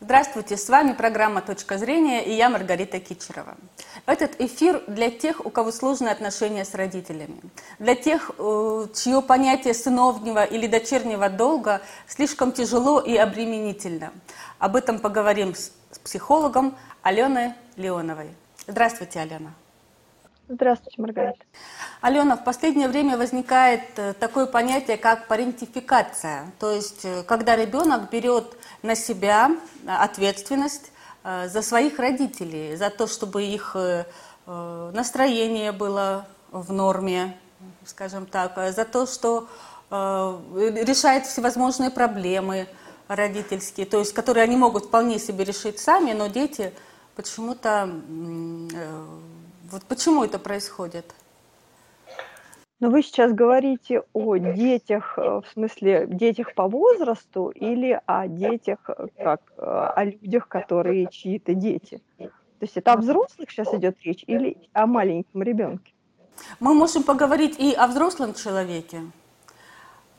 Здравствуйте, с вами программа «Точка зрения» и я Маргарита Кичерова. Этот эфир для тех, у кого сложные отношения с родителями, для тех, э, чье понятие сыновнего или дочернего долга слишком тяжело и обременительно. Об этом поговорим с психологом Аленой Леоновой. Здравствуйте, Алена. Здравствуйте, Маргарита. Алена, в последнее время возникает э, такое понятие, как парентификация. То есть, э, когда ребенок берет на себя э, ответственность за своих родителей, за то, чтобы их настроение было в норме, скажем так, за то, что решает всевозможные проблемы родительские, то есть, которые они могут вполне себе решить сами, но дети почему-то вот почему это происходит? Но вы сейчас говорите о детях, э, в смысле детях по возрасту или о детях, э, как э, о людях, которые чьи-то дети? То есть это о взрослых сейчас идет речь или о маленьком ребенке? Мы можем поговорить и о взрослом человеке,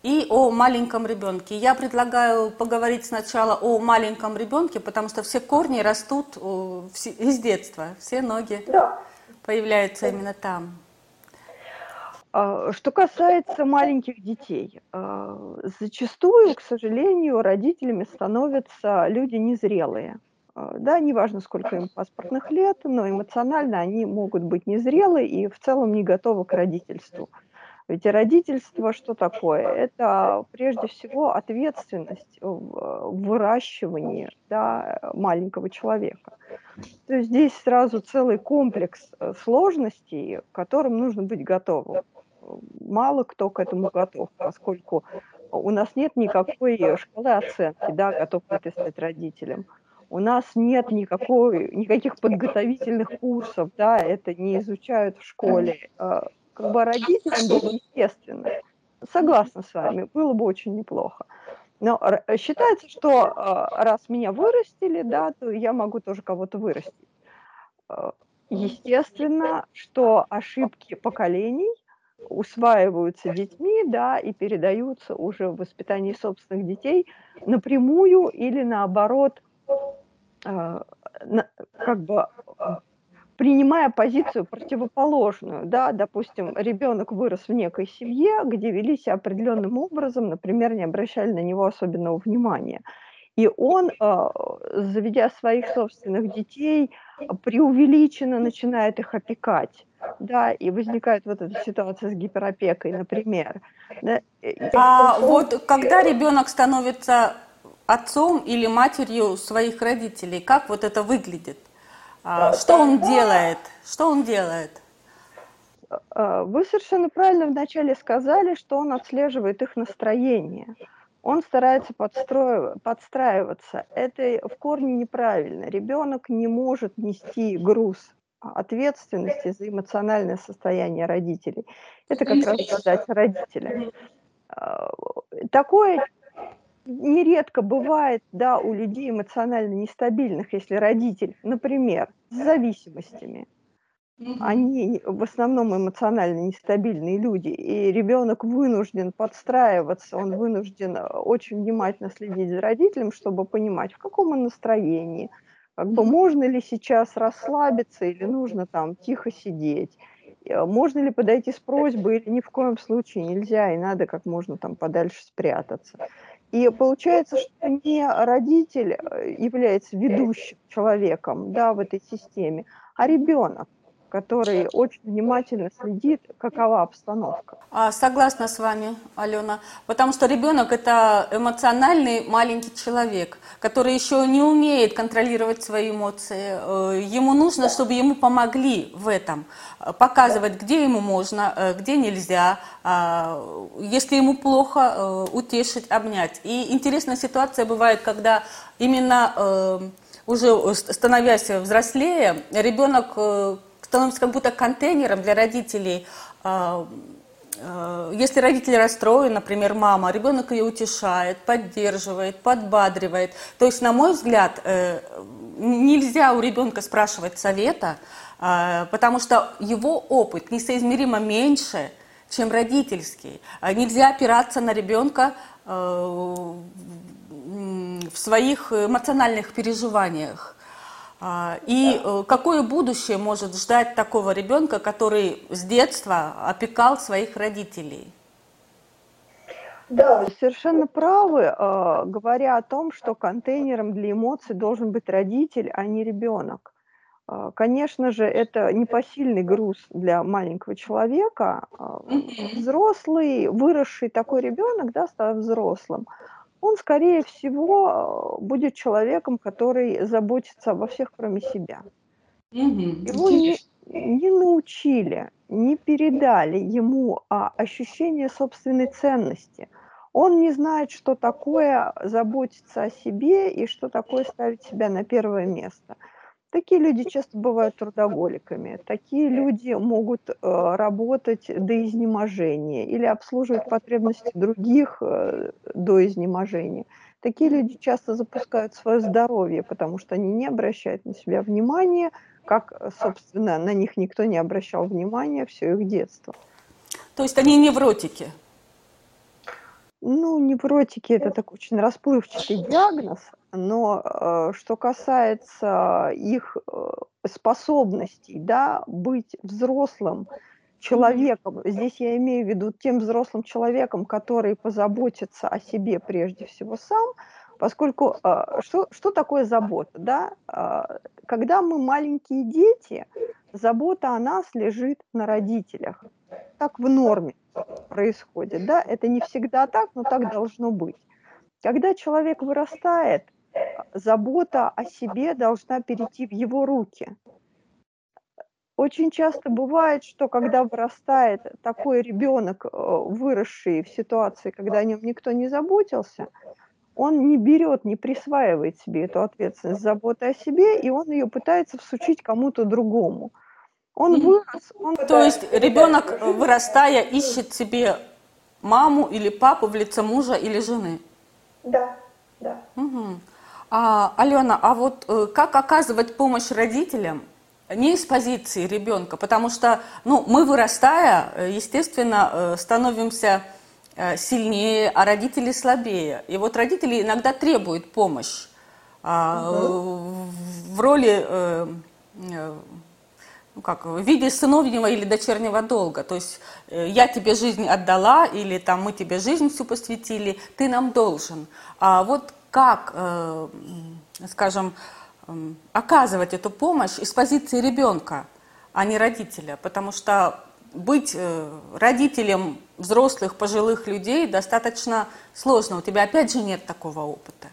и о маленьком ребенке. Я предлагаю поговорить сначала о маленьком ребенке, потому что все корни растут из детства, все ноги. Да появляются именно там? А, что касается маленьких детей, а, зачастую, к сожалению, родителями становятся люди незрелые. А, да, неважно, сколько им паспортных лет, но эмоционально они могут быть незрелы и в целом не готовы к родительству. Ведь родительство что такое? Это прежде всего ответственность в выращивании да, маленького человека. То есть здесь сразу целый комплекс э, сложностей, к которым нужно быть готовым. Мало кто к этому готов, поскольку у нас нет никакой шкалы оценки, да, готов ли ты стать родителем. У нас нет никакой, никаких подготовительных курсов, да, это не изучают в школе э, как бы родителям было естественно. Согласна с вами, было бы очень неплохо. Но считается, что а, раз меня вырастили, да, то я могу тоже кого-то вырастить. А, естественно, что ошибки поколений усваиваются детьми, да, и передаются уже в воспитании собственных детей напрямую или наоборот, как бы принимая позицию противоположную, да, допустим, ребенок вырос в некой семье, где вели себя определенным образом, например, не обращали на него особенного внимания. И он, а, заведя своих собственных детей, преувеличенно начинает их опекать. Да, и возникает вот эта ситуация с гиперопекой, например. Да. А вот когда ребенок становится отцом или матерью своих родителей, как вот это выглядит? А, что он делает? Что он делает? А, вы совершенно правильно вначале сказали, что он отслеживает их настроение. Он старается подстраиваться. Это в корне неправильно. Ребенок не может нести груз ответственности за эмоциональное состояние родителей. Это как раз задача родителя. А, такое нередко бывает, да, у людей эмоционально нестабильных, если родитель, например, с зависимостями, они в основном эмоционально нестабильные люди, и ребенок вынужден подстраиваться, он вынужден э, очень внимательно следить за родителем, чтобы понимать, в каком он настроении, как бы можно ли сейчас расслабиться или нужно там тихо сидеть, э, можно ли подойти с просьбой или ни в коем случае нельзя, и надо как можно там подальше спрятаться. И получается, что не родитель э, является ведущим человеком да, в этой системе, а ребенок который очень внимательно следит, какова обстановка. А, согласна с вами, Алена, потому что ребенок это эмоциональный маленький человек, который еще не умеет контролировать свои эмоции. Э, ему нужно, чтобы ему помогли в этом, показывать, где ему можно, э, где нельзя, а, если ему плохо, э, утешить, обнять. И интересная ситуация бывает, когда именно уже становясь взрослее, ребенок становится как будто контейнером для родителей. А, а, если родители расстроены, например, мама, ребенок ее утешает, поддерживает, подбадривает. То есть, на мой взгляд, э, нельзя у ребенка спрашивать совета, а, потому что его опыт несоизмеримо меньше, чем родительский. Нельзя опираться на ребенка э, в своих эмоциональных переживаниях. А, и э, какое будущее может ждать такого ребенка, который с детства опекал своих родителей? Да, совершенно правы, э, говоря о том, что контейнером для эмоций должен быть родитель, а не ребенок. Э, конечно же, это непосильный груз для маленького человека. Взрослый, выросший такой ребенок, да, став взрослым, он, скорее всего, будет человеком, который заботится обо всех, кроме себя. Его не, не научили, не передали ему а, ощущение собственной ценности. Он не знает, что такое заботиться о себе и что такое ставить себя на первое место – Такие люди часто бывают трудоголиками. Такие люди могут э, работать до изнеможения или обслуживать потребности других э, до изнеможения. Такие люди часто запускают свое здоровье, потому что они не обращают на себя внимания, как, собственно, на них никто не обращал внимания все их детство. То есть они невротики? Ну, невротики – это такой очень расплывчатый диагноз, но э, что касается их э, способностей, да, быть взрослым человеком, здесь я имею в виду тем взрослым человеком, который позаботится о себе прежде всего сам, поскольку э, что, что такое забота, да? Когда мы маленькие дети, забота о нас лежит на родителях, так в норме происходит, да? Это не всегда так, но так должно быть. Когда человек вырастает, забота о себе должна перейти в его руки. Очень часто бывает, что когда вырастает такой ребенок, э, выросший в ситуации, когда о нем никто не заботился, он не берет, не присваивает себе эту ответственность заботы о себе, и он ее пытается всучить кому-то другому. Он вырос. Он То есть ребенок, вырастая, ищет себе маму или папу в лице мужа или жены? Да, да. Угу. А, Алена, а вот э, как оказывать помощь родителям не из позиции ребенка, потому что, ну, мы вырастая, э, естественно, э, становимся сильнее, а родители слабее. И вот родители иногда требуют помощь угу. в роли, ну как, в виде сыновнего или дочернего долга. То есть я тебе жизнь отдала, или там мы тебе жизнь всю посвятили, ты нам должен. А вот как, э, скажем, оказывать эту помощь из позиции ребенка, а не родителя. Потому что быть э, родителем взрослых, пожилых людей достаточно сложно. У тебя опять же нет такого опыта.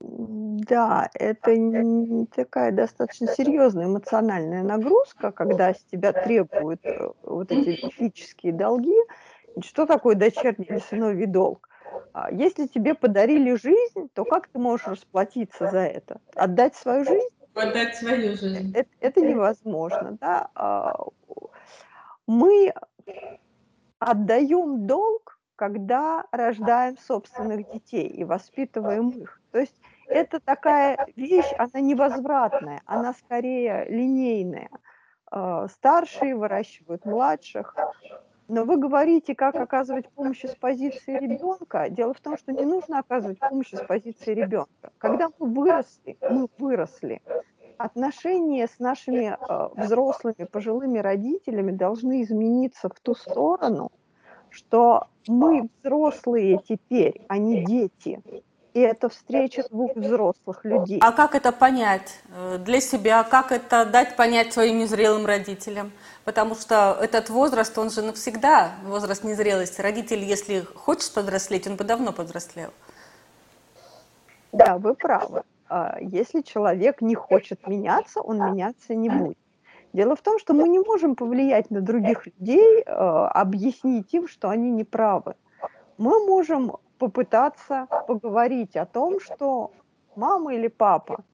Да, это такая достаточно серьезная эмоциональная нагрузка, когда с тебя требуют э, вот эти мифические долги. Что такое дочерний или сыновий долг? А если тебе подарили жизнь, то как ты можешь расплатиться за это? Отдать свою жизнь? Отдать свою жизнь. Это, это невозможно. Да? А, мы отдаем долг, когда рождаем собственных детей и воспитываем их. То есть это такая вещь, она невозвратная, она скорее линейная. А, старшие выращивают младших, но вы говорите, как оказывать помощь с позиции ребенка. Дело в том, что не нужно оказывать помощь с позиции ребенка. Когда мы выросли, мы выросли. Отношения с нашими э, взрослыми, пожилыми родителями должны измениться в ту сторону, что мы взрослые теперь, а не дети. И это встреча двух взрослых людей. А как это понять э, для себя? Как это дать понять своим незрелым родителям? потому что этот возраст, он же навсегда, возраст незрелости. Родитель, если хочет повзрослеть, он бы давно повзрослел. Да, вы правы. А, если человек не хочет меняться, он меняться не будет. Дело в том, что мы не можем повлиять на других людей, а, объяснить им, что они не правы. Мы можем попытаться поговорить о том, что мама или папа,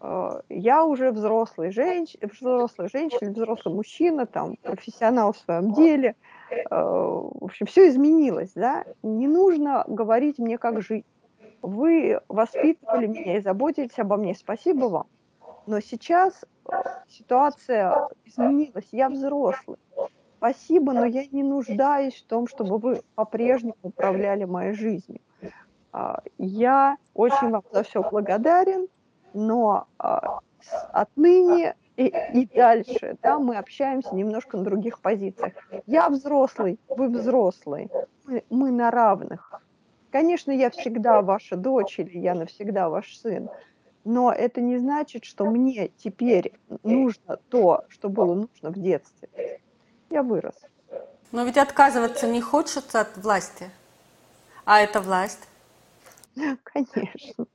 Э, я уже взрослый женщ... взрослая женщина, взрослый мужчина, там, профессионал в своем деле. Э, в общем, все изменилось, да. Не нужно говорить мне, как жить. Вы воспитывали меня и заботились обо мне, спасибо вам. Но сейчас ситуация изменилась, я взрослый. Спасибо, но я не нуждаюсь в том, чтобы вы по-прежнему управляли моей жизнью. А, я очень вам за все благодарен, но а, отныне и, и дальше, да, мы общаемся немножко на других позициях. Я взрослый, вы взрослый, мы, мы на равных. Конечно, я всегда ваша дочь или я навсегда ваш сын, но это не значит, что мне теперь нужно то, что было нужно в детстве. Я вырос. Но ведь отказываться не хочется от власти. А это власть? Конечно.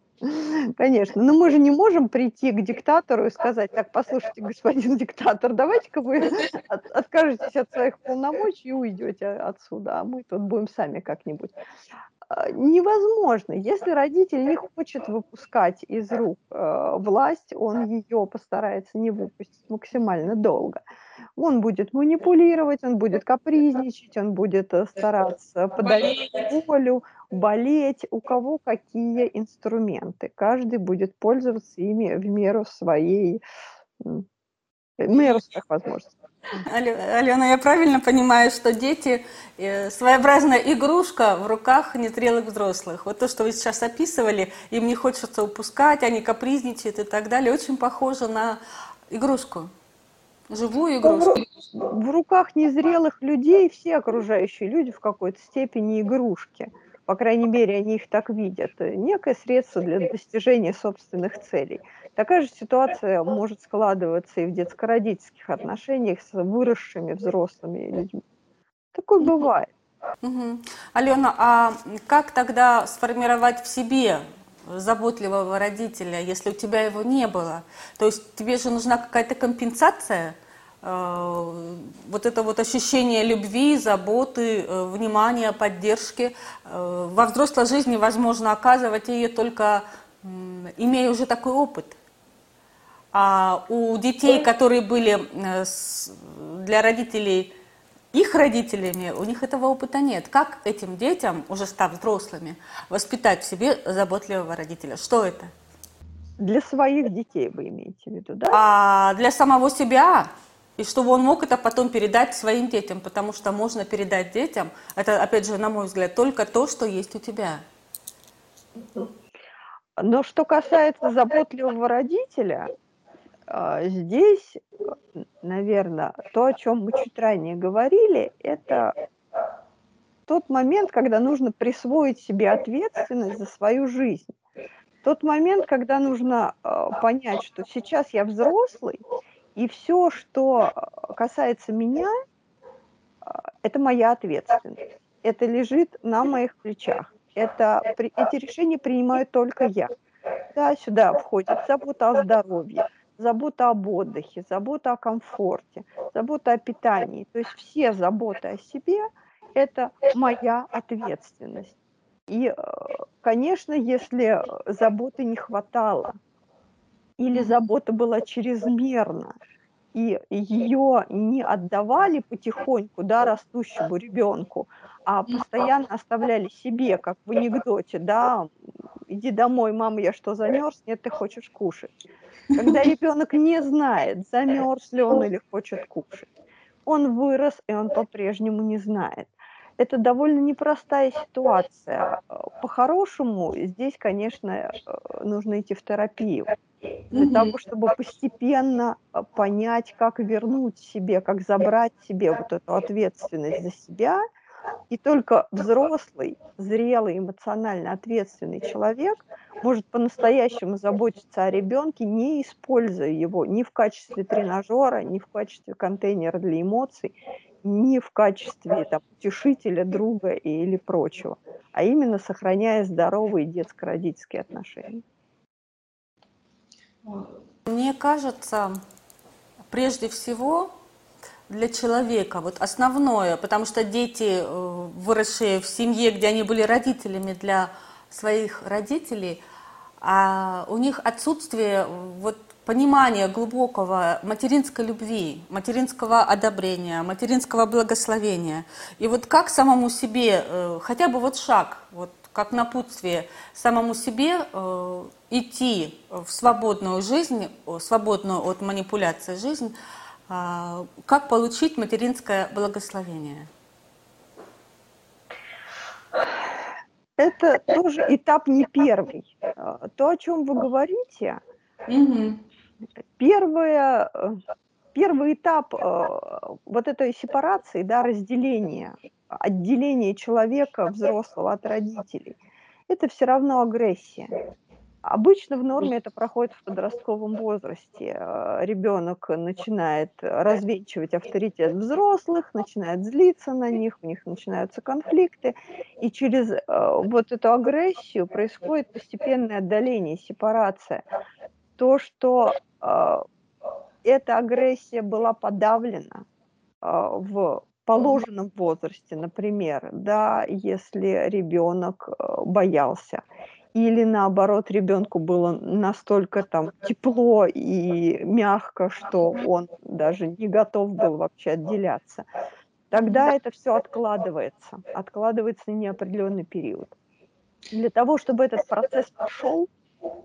Конечно. Но мы же не можем прийти к диктатору и сказать, так, послушайте, господин диктатор, давайте-ка вы от, откажетесь от своих полномочий и уйдете отсюда, а мы тут будем сами как-нибудь. А, невозможно. Если родитель не хочет выпускать из рук э, власть, он ее постарается не выпустить максимально долго. Он будет манипулировать, он будет капризничать, он будет э, стараться подавить волю, болеть, у кого какие инструменты. Каждый будет пользоваться ими в меру своей, в меру своих возможностей. Алена, я правильно понимаю, что дети э, своеобразная игрушка в руках незрелых взрослых. Вот то, что вы сейчас описывали, им не хочется упускать, они капризничают и так далее, очень похоже на игрушку, живую игрушку. В руках незрелых людей все окружающие люди в какой-то степени игрушки по крайней мере, они их так видят, некое средство для достижения собственных целей. Такая же ситуация может складываться и в детско-родительских отношениях с выросшими взрослыми людьми. Такое бывает. Угу. Алена, а как тогда сформировать в себе заботливого родителя, если у тебя его не было? То есть тебе же нужна какая-то компенсация – вот это вот ощущение любви, заботы, э, внимания, поддержки. Э, во взрослой жизни возможно оказывать ее только имея уже такой опыт. А у детей, которые были для родителей их родителями, у них этого опыта нет. Как этим детям, уже став взрослыми, воспитать в себе заботливого родителя? Что это? Для своих детей вы имеете в виду, да? А для самого себя и чтобы он мог это потом передать своим детям, потому что можно передать детям, это, опять же, на мой взгляд, только то, что есть у тебя. Но что касается заботливого родителя, а, здесь, наверное, то, о чем мы чуть ранее говорили, это тот момент, когда нужно присвоить себе ответственность за свою жизнь. Тот момент, когда нужно а, понять, что сейчас я взрослый, и все, что э, касается меня, э, это моя ответственность. Это лежит на моих плечах. Это, эти решения принимаю только я. Да, сюда входит забота о здоровье, забота об отдыхе, забота о комфорте, забота о питании. То есть все заботы о себе – это моя ответственность. И, э, конечно, если заботы не хватало, или забота была чрезмерна, и ее не отдавали потихоньку, да, растущему ребенку, а постоянно оставляли себе, как в анекдоте, да, иди домой, мама, я что, замерз? Нет, ты хочешь кушать. Когда ребенок не знает, замерз ли он или хочет кушать, он вырос, и он по-прежнему не знает. Это довольно непростая ситуация. По-хорошему, здесь, конечно, нужно идти в терапию для mm того, чтобы постепенно а, понять, как вернуть себе, как забрать себе вот эту ответственность за себя. И только взрослый, зрелый, эмоционально ответственный человек может по-настоящему заботиться о ребенке, не используя его ни в качестве тренажера, ни в качестве контейнера для эмоций, ни в качестве там, утешителя, друга или прочего, а именно сохраняя здоровые детско-родительские отношения. Мне кажется, прежде всего для человека, вот основное, потому что дети, э, выросшие в семье, где они были родителями для своих родителей, а у них отсутствие вот понимания глубокого материнской любви, материнского одобрения, материнского благословения. И вот как самому себе, э, хотя бы вот шаг, вот как напутствие самому себе э, идти в свободную жизнь, свободную от манипуляции жизнь, э, как получить материнское благословение? это тоже этап не первый. А, то, о чем вы говорите, угу. первое, э, первый этап э, вот этой сепарации, да, разделения, отделения человека взрослого от родителей, это все равно агрессия. Обычно в норме это проходит в подростковом возрасте. Э, Ребенок начинает развенчивать авторитет взрослых, начинает злиться на них, у них начинаются конфликты, и через э, вот эту агрессию происходит постепенное отдаление, сепарация. То, что эта агрессия была подавлена в положенном возрасте, например, да, если ребенок боялся, или наоборот ребенку было настолько там тепло и мягко, что он даже не готов был вообще отделяться, тогда это все откладывается, откладывается на неопределенный период. Для того, чтобы этот процесс пошел,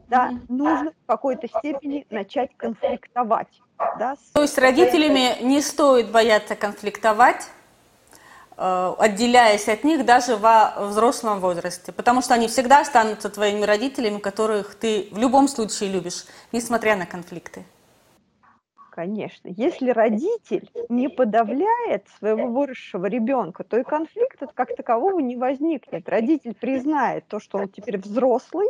да, нужно в какой-то степени начать конфликтовать. Да, с... То есть родителями не стоит бояться конфликтовать, Э, отделяясь от них даже во взрослом возрасте, потому что они всегда останутся твоими родителями, которых ты в любом случае любишь, несмотря на конфликты. Конечно. Если родитель не подавляет своего выросшего ребенка, то и конфликта как такового не возникнет. Родитель признает то, что он теперь взрослый,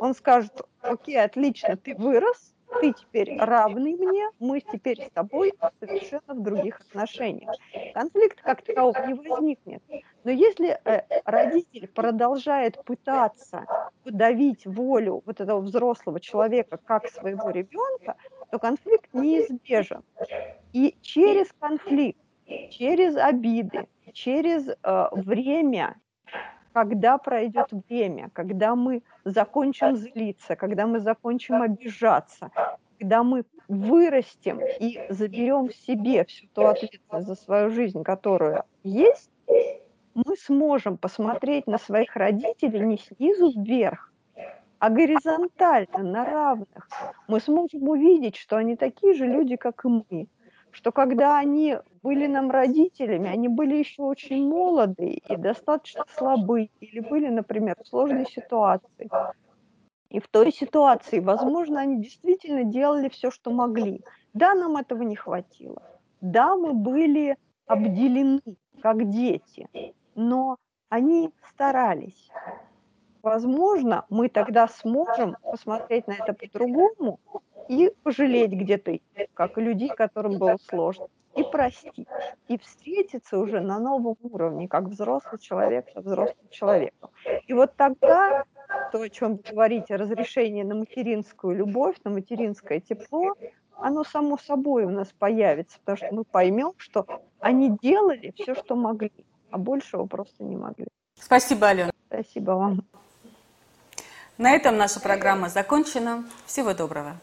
он скажет, окей, отлично, ты вырос, ты теперь равный мне, мы теперь с тобой совершенно в других отношениях. Конфликт как такового не возникнет. Но если э, родитель продолжает пытаться подавить волю вот этого взрослого человека как своего ребенка, то конфликт неизбежен. И через конфликт, через обиды, через э, время когда пройдет время, когда мы закончим злиться, когда мы закончим обижаться, когда мы вырастем и заберем в себе всю ту ответственность за свою жизнь, которая есть, мы сможем посмотреть на своих родителей не снизу вверх, а горизонтально, на равных. Мы сможем увидеть, что они такие же люди, как и мы, что когда они были нам родителями, они были еще очень молоды и достаточно слабы, или были, например, в сложной ситуации. И в той ситуации, возможно, они действительно делали все, что могли. Да, нам этого не хватило. Да, мы были обделены, как дети, но они старались. Возможно, мы тогда сможем посмотреть на это по-другому и пожалеть где-то, как и людей, которым было сложно, и простить, и встретиться уже на новом уровне, как взрослый человек со взрослым человеком. И вот тогда то, о чем вы говорите, разрешение на материнскую любовь, на материнское тепло, оно само собой у нас появится, потому что мы поймем, что они делали все, что могли, а большего просто не могли. Спасибо, Алена. Спасибо вам. На этом наша программа закончена. Всего доброго.